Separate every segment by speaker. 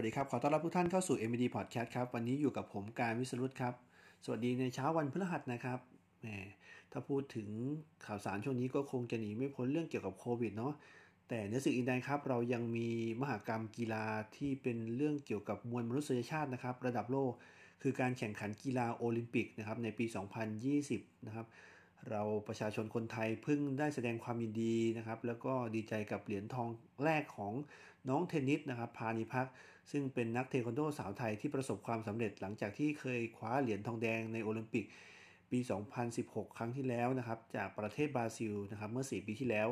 Speaker 1: วัสดีครับ ขอต้อนรับทุกท่านเข้าสู่ MD Podcast ครับ วันนี้อยู่กับผมการวิสรุตครับ สวัสดีในเช้าวันพฤหัสนะครับแหมถ้าพูดถึงข่าวสารช่วงนี้ก็คงจะหนีไม่พ้นเรื่องเกี่ยวกับโควิดเนาะแต่เนื้อสิ่งอื่นใดครับ เรายังมีมหากรรมกีฬาที่เป็นเรื่องเกี่ยวกับมวลมนุษยชาตินะครับ ระดับโลก คือการแข่งขันกีฬาโอลิมปิกนะครับในปี 2020 นะครับ เราประชาชนคนไทยเพิ่งได้แสดงความยินดีนะครับ แล้วก็ดีใจกับเหรียญทองแรกของน้องเทนนิสนะครับ พานิพักซึ่งเป็นนักเทควันโดสาวไทยที่ประสบความสำเร็จหลังจากที่เคยคว้าเหรียญทองแดงในโอลิมปิกปี 2016 ครั้งที่แล้วนะครับ จากประเทศบราซิลนะครับเมื่อ 4 ปีที่แล้ว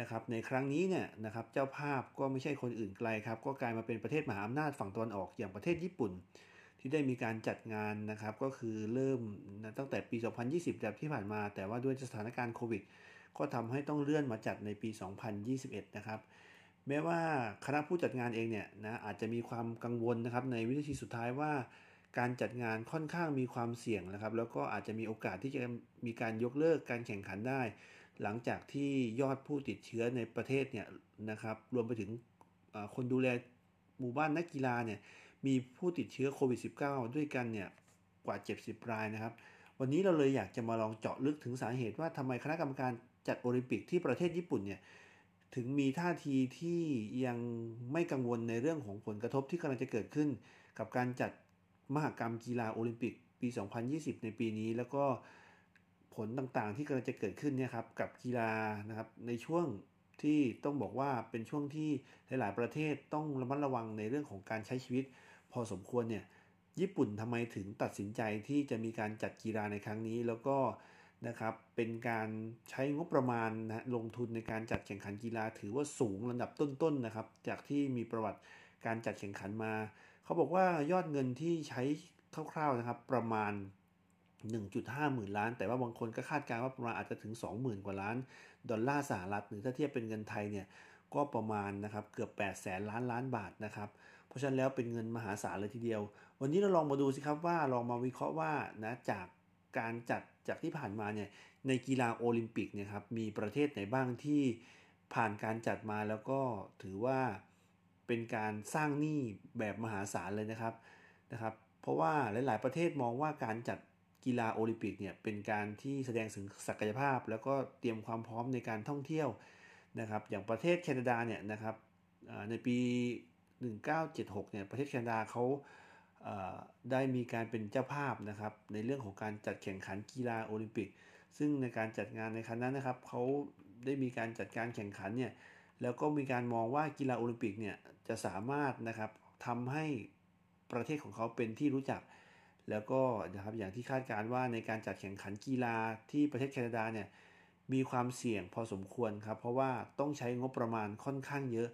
Speaker 1: นะครับ ในครั้งนี้เนี่ยนะครับเจ้าภาพก็ไม่ใช่คนอื่นไกลครับ ก็กลายมาเป็นประเทศมหาอำนาจฝั่งตะวันออกอย่างประเทศญี่ปุ่น ที่ได้มีการจัดงานนะครับ ก็คือเริ่มตั้งแต่ปี 2020แบบที่ผ่านมา แต่ว่าด้วยสถานการณ์โควิด ก็ทำให้ต้องเลื่อนมาจัดในปี 2021 นะครับแม้ว่าคณะผู้จัดงานเองเนี่ยนะอาจจะมีความกังวลนะครับในวินาทีสุดท้ายว่า การจัดงานค่อนข้างมีความเสี่ยงนะครับ แล้วก็อาจจะมีโอกาสที่จะมีการยกเลิกการแข่งขันได้ หลังจากที่ยอดผู้ติดเชื้อในประเทศเนี่ยนะครับรวมไปถึงคนดูแลหมู่บ้านนักกีฬาเนี่ย มีผู้ติดเชื้อโควิด -19 ด้วยกันเนี่ยกว่า 70 รายนะครับ วันนี้เราเลยอยากจะมาลองเจาะลึกถึงสาเหตุว่าทำไมคณะกรรมการจัดโอลิมปิกที่ประเทศญี่ปุ่นเนี่ยถึงมีท่าทีที่ยังไม่กังวลในเรื่องของผลกระทบที่กำลังจะเกิดขึ้น กับการจัดมหกรรมกีฬาโอลิมปิกปี 2020 ในปีนี้ แล้วก็ผลต่างๆ ที่กำลังจะเกิดขึ้นเนี่ยครับกับกีฬานะครับในช่วงที่ต้องบอกว่าเป็นช่วงที่หลาย ๆ ประเทศต้องระมัดระวังในเรื่องของการใช้ชีวิต อสมควรเนี่ยญี่ปุ่นทำไมถึงตัดสินใจที่จะมีการจัดกีฬาในครั้งนี้ แล้วก็นะครับเป็นการใช้งบประมาณนะลงทุนในการจัดแข่งขันกีฬา ถือว่าสูงระดับต้นๆนนะครับ จากที่มีประวัติการจัดแข่งขันมา เขาบอกว่ายอดเงินที่ใช้คร่าวๆนะครับประมาณ 1.5 หมื่นล้าน แต่ว่าบางคนก็คาดการณ์ว่าประมาณอาจจะถึง 20,000 กว่าล้าน ดอลลาร์สหรัฐหรือถ้าเทียบเป็นเงินไทยเนี่ยก็ประมาณนะครับเกือบ8แสนล้านล้านบาทนะครับ เพราะฉะนั้นแล้วเป็นเงินมหาศาลเลยทีเดียว วันนี้เราลองมาดูสิครับว่าลองมาวิเคราะห์ว่านะจากการจัดจากที่ผ่านมาเนี่ยในกีฬาโอลิมปิกเนี่ยครับมีประเทศไหนบ้างที่ผ่านการจัดมาแล้วก็ถือว่าเป็นการสร้างหนี้แบบมหาศาลเลยนะครับนะครับ เพราะว่าหลาย ๆ ประเทศมองว่าการจัดกีฬาโอลิมปิกเนี่ยเป็นการที่แสดงถึงศักยภาพ แล้วก็เตรียมความพร้อมในการท่องเที่ยวนะครับ อย่างประเทศแคนาดาเนี่ยนะครับในปี 1976เนี่ยประเทศแคนาดาเขาได้มีการเป็นเจ้าภาพนะครับในเรื่องของการจัดแข่งขันกีฬาโอลิมปิก ซึ่งในการจัดงานในครั้งนั้นนะครับเขาได้มีการจัดการแข่งขันเนี่ยแล้วก็มีการมองว่ากีฬาโอลิมปิกเนี่ยจะสามารถนะครับทำให้ประเทศของเขาเป็นที่รู้จัก แล้วก็นะครับอย่างที่คาดการว่าในการจัดแข่งขันกีฬาที่ประเทศแคนาดาเนี่ยมีความเสี่ยงพอสมควรครับเพราะว่าต้องใช้งบประมาณค่อนข้างเยอะ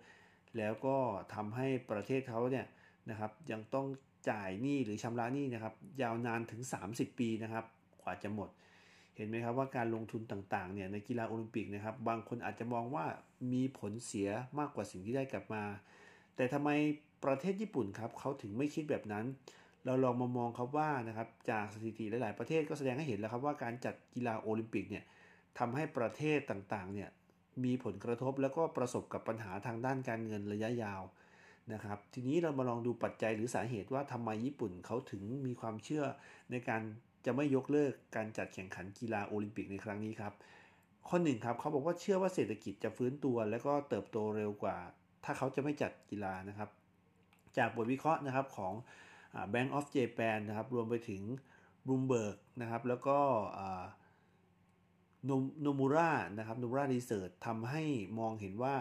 Speaker 1: แล้วก็ทำให้ประเทศเขาเนี่ยนะครับยังต้องจ่ายหนี้หรือชำระหนี้นะครับยาวนานถึง 30 ปีนะครับกว่าจะหมด เห็นไหมครับว่าการลงทุนต่างๆเนี่ยในกีฬาโอลิมปิกนะครับบางคนอาจจะมองว่ามีผลเสียมากกว่าสิ่งที่ได้กลับมา แต่ทำไมประเทศญี่ปุ่นครับเขาถึงไม่คิดแบบนั้น เราลองมามองครับว่านะครับจากสถิติหลาย ๆ ประเทศก็แสดงให้เห็นแล้วครับว่าการจัดกีฬาโอลิมปิกเนี่ยทำให้ประเทศต่างๆเนี่ย มีผลกระทบแล้วก็ประสบกับปัญหาทางด้านการเงินระยะยาวนะครับ ทีนี้เรามาลองดูปัจจัยหรือสาเหตุว่าทำไมญี่ปุ่นเขาถึงมีความเชื่อในการจะไม่ยกเลิกการจัดแข่งขันกีฬาโอลิมปิกในครั้งนี้ครับข้อหนึ่งครับเขาบอกว่าเชื่อว่าเศรษฐกิจจะฟื้นตัว แล้วก็เติบโตเร็วกว่า ถ้าเขาจะไม่จัดกีฬานะครับ จากบทวิเคราะห์นะครับของ Bank of Japan นะครับรวมไปถึง Bloomberg นะครับแล้วก็ โนมูระนะครับโนมูระรีเสิร์ชทำให้มองเห็นว่า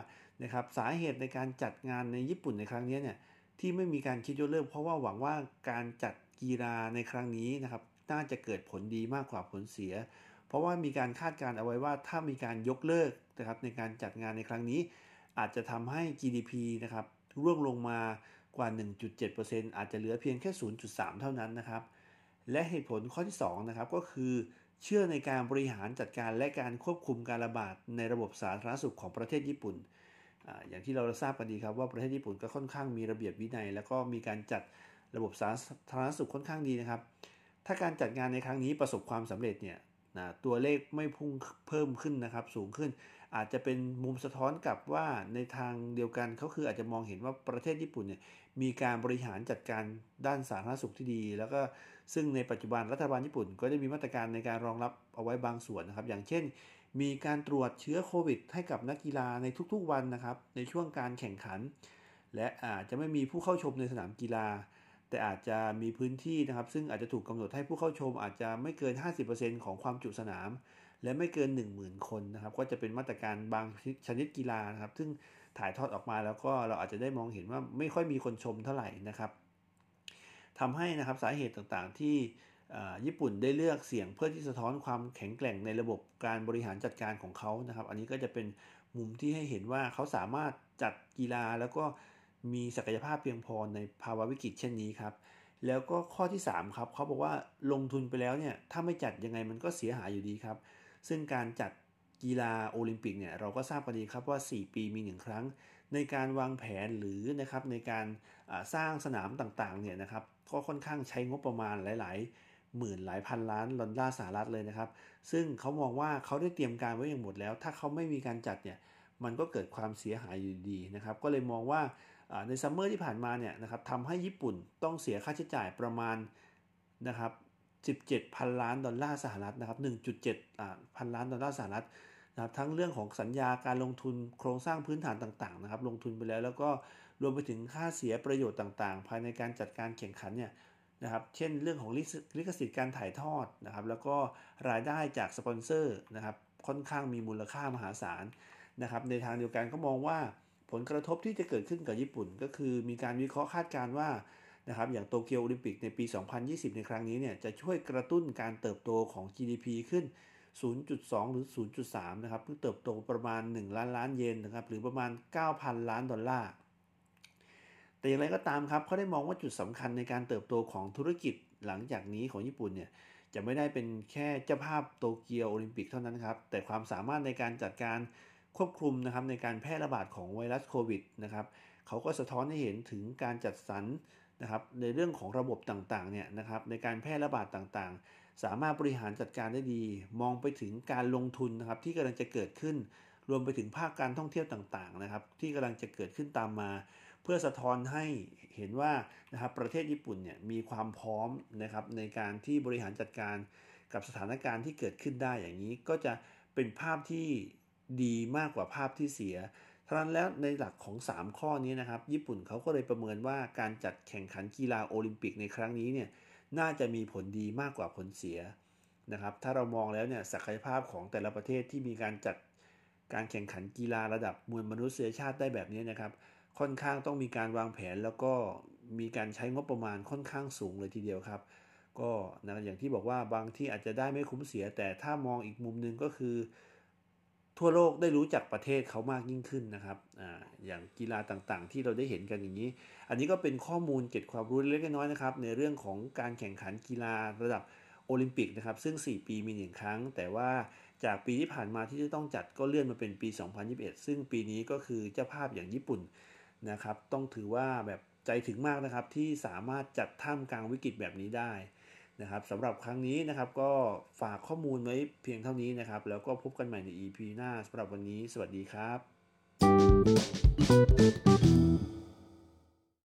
Speaker 1: นะครับสาเหตุในการจัดงานในญี่ปุ่นในครั้งนี้เนี่ยที่ไม่มีการคิดยกเลิกเพราะว่าหวังว่าการจัดกีฬาในครั้งนี้นะครับน่าจะเกิดผลดีมากกว่าผลเสีย เพราะว่ามีการคาดการเอาไว้ว่าถ้ามีการยกเลิกนะครับในการจัดงานในครั้งนี้ อาจจะทำให้ GDP นะครับร่วงลงมากว่า 1.7%อาจจะเหลือเพียงแค่ 0.3 เท่านั้นนะครับ และเหตุผลข้อที่2นะครับก็คือเชื่อในการบริหารจัดการและการควบคุมการระบาดในระบบสาธารณสุขของประเทศญี่ปุ่นออย่างที่เราทราบกันดีครับว่าประเทศญี่ปุ่นก็ค่อนข้างมีระเบียบวินัย แล้วก็มีการจัดระบบสาธารณสุขค่อนข้างดีนะครับ ถ้าการจัดงานในครั้งนี้ประสบความสำเร็จเนี่ยนะตัวเลขไม่พุ่งเพิ่มขึ้นนะครับ สูงขึ้น อาจจะเป็นมุมสะท้อนกับว่าในทางเดียวกันเขาคืออาจจะมองเห็นว่าประเทศญี่ปุ่นเนี่ยมีการบริหารจัดการด้านสาธารณสุขที่ดี แล้วก็ ซึ่งในปัจจุบันรัฐบาลญี่ปุ่นก็ได้มีมาตรการในการรองรับเอาไว้บางส่วนนะครับ อย่างเช่น มีการตรวจเชื้อโควิด ให้กับนักกีฬาในทุกๆวันนะครับ ในช่วงการแข่งขัน และอาจจะไม่มีผู้เข้าชมในสนามกีฬา แต่อาจจะมีพื้นที่นะครับ ซึ่งอาจจะถูกกำหนดให้ผู้เข้าชมอาจจะไม่เกิน 50%ของความจุสนาม และไม่เกิน 10,000 คนนะครับ ก็จะเป็นมาตรการบางชนิดกีฬานะครับ ซึ่งถ่ายทอดออกมาแล้วก็เราอาจจะได้มองเห็นว่าไม่ค่อยมีคนชมเท่าไหร่นะครับ ทำให้นะครับสาเหตุต่างๆ ที่ญี่ปุ่นได้เลือกเสียงเพื่อที่สะท้อนความแข็งแกร่งในระบบการบริหารจัดการของเขานะครับ อันนี้ก็จะเป็นมุมที่ให้เห็นว่าเขาสามารถจัดกีฬาแล้วก็มีศักยภาพเพียงพอในภาวะวิกฤตเช่นนี้ครับแล้วก็ข้อที่ 3 ครับเขาบอกว่าลงทุนไปแล้วเนี่ยถ้าไม่จัดยังไงมันก็เสียหายอยู่ดีครับ ซึ่งการจัดกีฬาโอลิมปิกเนี่ยเราก็ทราบกันดีครับว่า 4 ปีมี 1 ครั้ง ในการวางแผนหรือนะครับในการสร้างสนามต่างๆเนี่ยนะครับก็ค่อนข้างใช้งบประมาณหลาย ๆ หมื่นหลายพันล้านดอลลาร์สหรัฐเลยนะครับ ซึ่งเขามองว่าเขาได้เตรียมการไว้อย่างหมดแล้ว ถ้าเขาไม่มีการจัดเนี่ยมันก็เกิดความเสียหายอยู่ดีนะครับ ก็เลยมองว่าใน summer ที่ผ่านมาเนี่ยนะครับทำให้ญี่ปุ่นต้องเสียค่าใช้จ่ายประมาณนะครับ17พันล้านดอลลาร์สหรัฐนะครับ1.7พันล้านดอลลาร์สหรัฐ นะครับทั้งเรื่องของสัญญาการลงทุนโครงสร้างพื้นฐานต่างๆนะครับลงทุนไปแล้วแล้วก็รวมไปถึงค่าเสียประโยชน์ต่างๆ ภายในการจัดการแข่งขันเนี่ยนะครับเช่นเรื่องของลิขสิทธิ์การถ่ายทอดนะครับแล้วก็รายได้จากสปอนเซอร์นะครับค่อนข้างมีมูลค่ามหาศาลนะครับในทางเดียวกันก็มองว่าผลกระทบที่จะเกิดขึ้นกับญี่ปุ่น ก็คือมีการวิเคราะห์คาดการณ์ว่านะครับอย่างโตเกียวโอลิมปิกในปี 2020 ในครั้งนี้เนี่ยจะช่วยกระตุ้นการเติบโตของ GDP ขึ้น 0.2 หรือ 0.3 นะครับ เพิ่งเติบโตประมาณ 1 ล้านล้านเยนนะครับ หรือประมาณ 9,000 ล้านดอลลาร์ แต่อย่างไรก็ตามครับเขาได้มองว่าจุดสำคัญในการเติบโตของธุรกิจหลังจากนี้ของญี่ปุ่นเนี่ยจะไม่ได้เป็นแค่เจ้าภาพโตเกียวโอลิมปิกเท่านั้นครับ แต่ความสามารถในการจัดการควบคุมนะครับในการแพร่ระบาดของไวรัสโควิดนะครับเขาก็สะท้อนให้เห็นถึงการจัดสรรนะครับในเรื่องของระบบต่างๆเนี่ยนะครับในการแพร่ระบาดต่างๆ สามารถบริหารจัดการได้ดี มองไปถึงการลงทุนนะครับที่กำลังจะเกิดขึ้น รวมไปถึงภาคการท่องเที่ยวต่างๆนะครับ ที่กำลังจะเกิดขึ้นตามมา เพื่อสะท้อนให้เห็นว่านะครับประเทศญี่ปุ่นเนี่ยมีความพร้อมนะครับในการที่บริหารจัดการกับสถานการณ์ที่เกิดขึ้นได้อย่างนี้ก็จะเป็นภาพที่ดีมากกว่าภาพที่เสียทั้งนั้นแล้วในหลักของ 3 ข้อนี้นะครับ ญี่ปุ่นเขาก็เลยประเมินว่าการจัดแข่งขันกีฬาโอลิมปิกในครั้งนี้เนี่ย น่าจะมีผลดีมากกว่าผลเสียนะครับ ถ้าเรามองแล้วเนี่ยศักยภาพของแต่ละประเทศที่มีการจัดการแข่งขันกีฬาระดับมวลมนุษยชาติได้แบบนี้นะครับ ค่อนข้างต้องมีการวางแผนแล้วก็มีการใช้งบประมาณค่อนข้างสูงเลยทีเดียวครับ ก็นะอย่างที่บอกว่าบางที่อาจจะได้ไม่คุ้มเสีย แต่ถ้ามองอีกมุมหนึ่งก็คือ ทั่วโลกได้รู้จักประเทศเขามากยิ่งขึ้นนะครับออย่างกีฬาต่างๆ ที่เราได้เห็นกันอย่างนี้ อันนี้ก็เป็นข้อมูลเก็บความรู้เล็กน้อยนะครับ ในเรื่องของการแข่งขันกีฬาระดับโอลิมปิกนะครับ ซึ่ง 4 ปีมีหนึ่งครั้ง แต่ว่าจากปีที่ผ่านมาที่จะต้องจัดก็เลื่อนมาเป็นปี 2021 ซึ่งปีนี้ก็คือเจ้าภาพอย่างญี่ปุ่นนะครับ ต้องถือว่าแบบใจถึงมากนะครับที่สามารถจัดท่ามกลางวิกฤตแบบนี้ได้ นะครับสำหรับครั้งนี้นะครับก็ฝากข้อมูลไว้เพียงเท่านี้นะครับ แล้วก็พบกันใหม่ใน EP หน้าสำหรับวันนี้ สวัสดีครับ